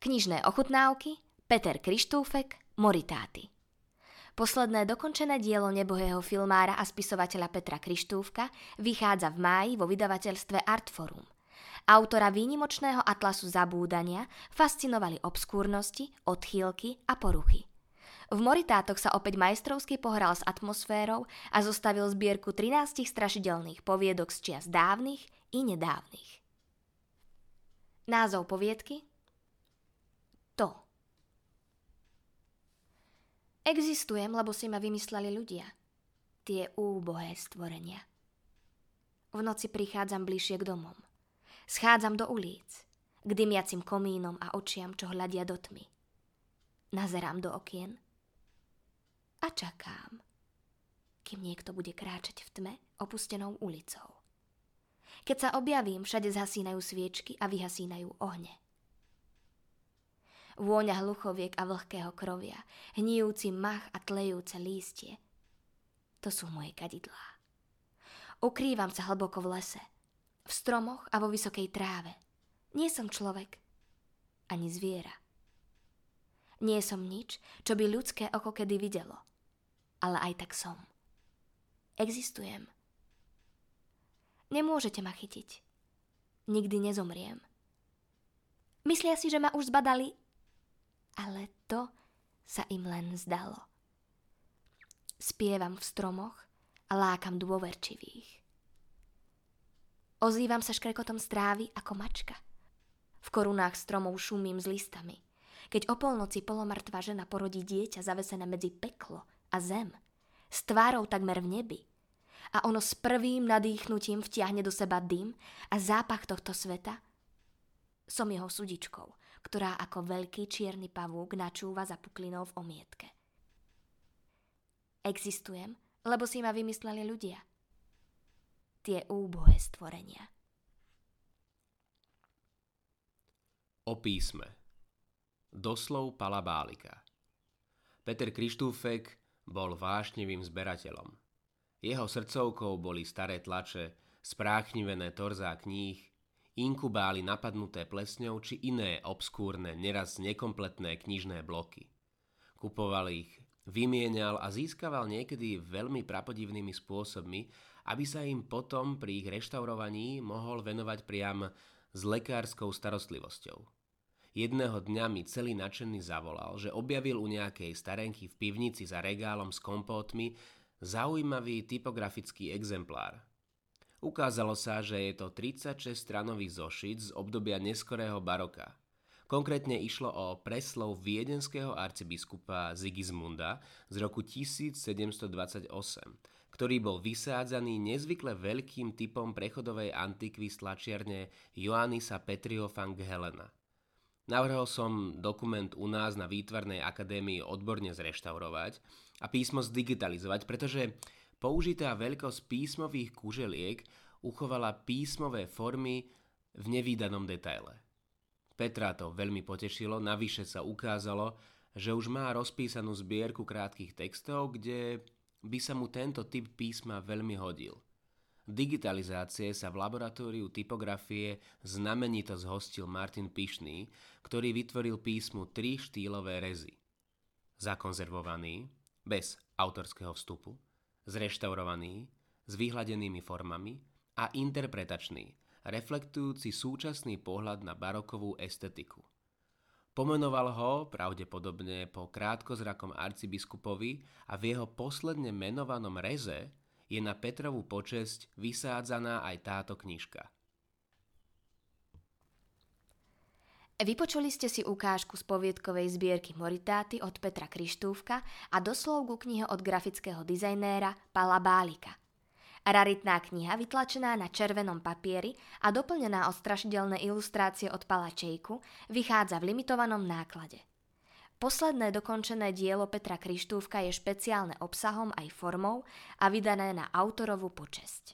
Knižné ochutnávky Peter Krištúfek Moritáty Posledné dokončené dielo nebohého filmára a spisovateľa Petra Krištúvka vychádza v máji vo vydavateľstve Artforum. Autora výnimočného atlasu zabúdania fascinovali obskúrnosti, odchýlky a poruchy. V Moritátoch sa opäť majstrovsky pohral s atmosférou a zostavil zbierku 13 strašidelných poviedok z čias dávnych i nedávnych. Názov poviedky to. Existujem, lebo si ma vymysleli ľudia. Tie úbohé stvorenia. V noci prichádzam bližšie k domom. Schádzam do ulic, k dymiacim komínom a očiam, čo hľadia do tmy. Nazerám do okien a čakám, kým niekto bude kráčať v tme opustenou ulicou. Keď sa objavím, všade zhasínajú sviečky a vyhasínajú ohne vôňa hluchoviek a vlhkého krovia, hníjúci mach a tlejúce lístie. To sú moje kadidlá. Ukrývam sa hlboko v lese, v stromoch a vo vysokej tráve. Nie som človek, ani zviera. Nie som nič, čo by ľudské oko kedy videlo. Ale aj tak som. Existujem. Nemôžete ma chytiť. Nikdy nezomriem. Myslia si, že ma už zbadali ale to sa im len zdalo. Spievam v stromoch a lákam dôverčivých. Ozývam sa škrekotom strávy ako mačka. V korunách stromov šumím s listami. Keď o polnoci polomrtvá žena porodí dieťa zavesené medzi peklo a zem, s tvárou takmer v nebi, a ono s prvým nadýchnutím vtiahne do seba dym a zápach tohto sveta, som jeho sudičkou ktorá ako veľký čierny pavúk načúva za puklinou v omietke. Existujem, lebo si ma vymysleli ľudia. Tie úbohé stvorenia. O písme. Doslov palabálika. Peter Krištúfek bol vášnivým zberateľom. Jeho srdcovkou boli staré tlače, spráchnivené torzá kníh, inkubály napadnuté plesňou či iné obskúrne, neraz nekompletné knižné bloky. Kupoval ich, vymienial a získaval niekedy veľmi prapodivnými spôsobmi, aby sa im potom pri ich reštaurovaní mohol venovať priam s lekárskou starostlivosťou. Jedného dňa mi celý nadšený zavolal, že objavil u nejakej starenky v pivnici za regálom s kompótmi zaujímavý typografický exemplár – Ukázalo sa, že je to 36-stranový zošit z obdobia neskorého baroka. Konkrétne išlo o preslov viedenského arcibiskupa Sigismunda z roku 1728, ktorý bol vysádzaný nezvykle veľkým typom prechodovej antikvy stlačiarne Joannisa Petrio van Helena. Navrhol som dokument u nás na Výtvarnej akadémii odborne zreštaurovať a písmo zdigitalizovať, pretože Použitá veľkosť písmových kuželiek uchovala písmové formy v nevýdanom detaile. Petra to veľmi potešilo, navyše sa ukázalo, že už má rozpísanú zbierku krátkých textov, kde by sa mu tento typ písma veľmi hodil. Digitalizácie sa v laboratóriu typografie znamenito zhostil Martin Pišný, ktorý vytvoril písmu tri štýlové rezy. Zakonzervovaný, bez autorského vstupu, zreštaurovaný, s vyhľadenými formami a interpretačný, reflektujúci súčasný pohľad na barokovú estetiku. Pomenoval ho pravdepodobne po krátkozrakom arcibiskupovi a v jeho posledne menovanom reze je na Petrovú počesť vysádzaná aj táto knižka – Vypočuli ste si ukážku z poviedkovej zbierky Moritáty od Petra Krištúvka a doslovku knihy od grafického dizajnéra Pala Bálika. Raritná kniha vytlačená na červenom papieri a doplnená o strašidelné ilustrácie od Pala Čejku vychádza v limitovanom náklade. Posledné dokončené dielo Petra Krištúvka je špeciálne obsahom aj formou a vydané na autorovú počesť.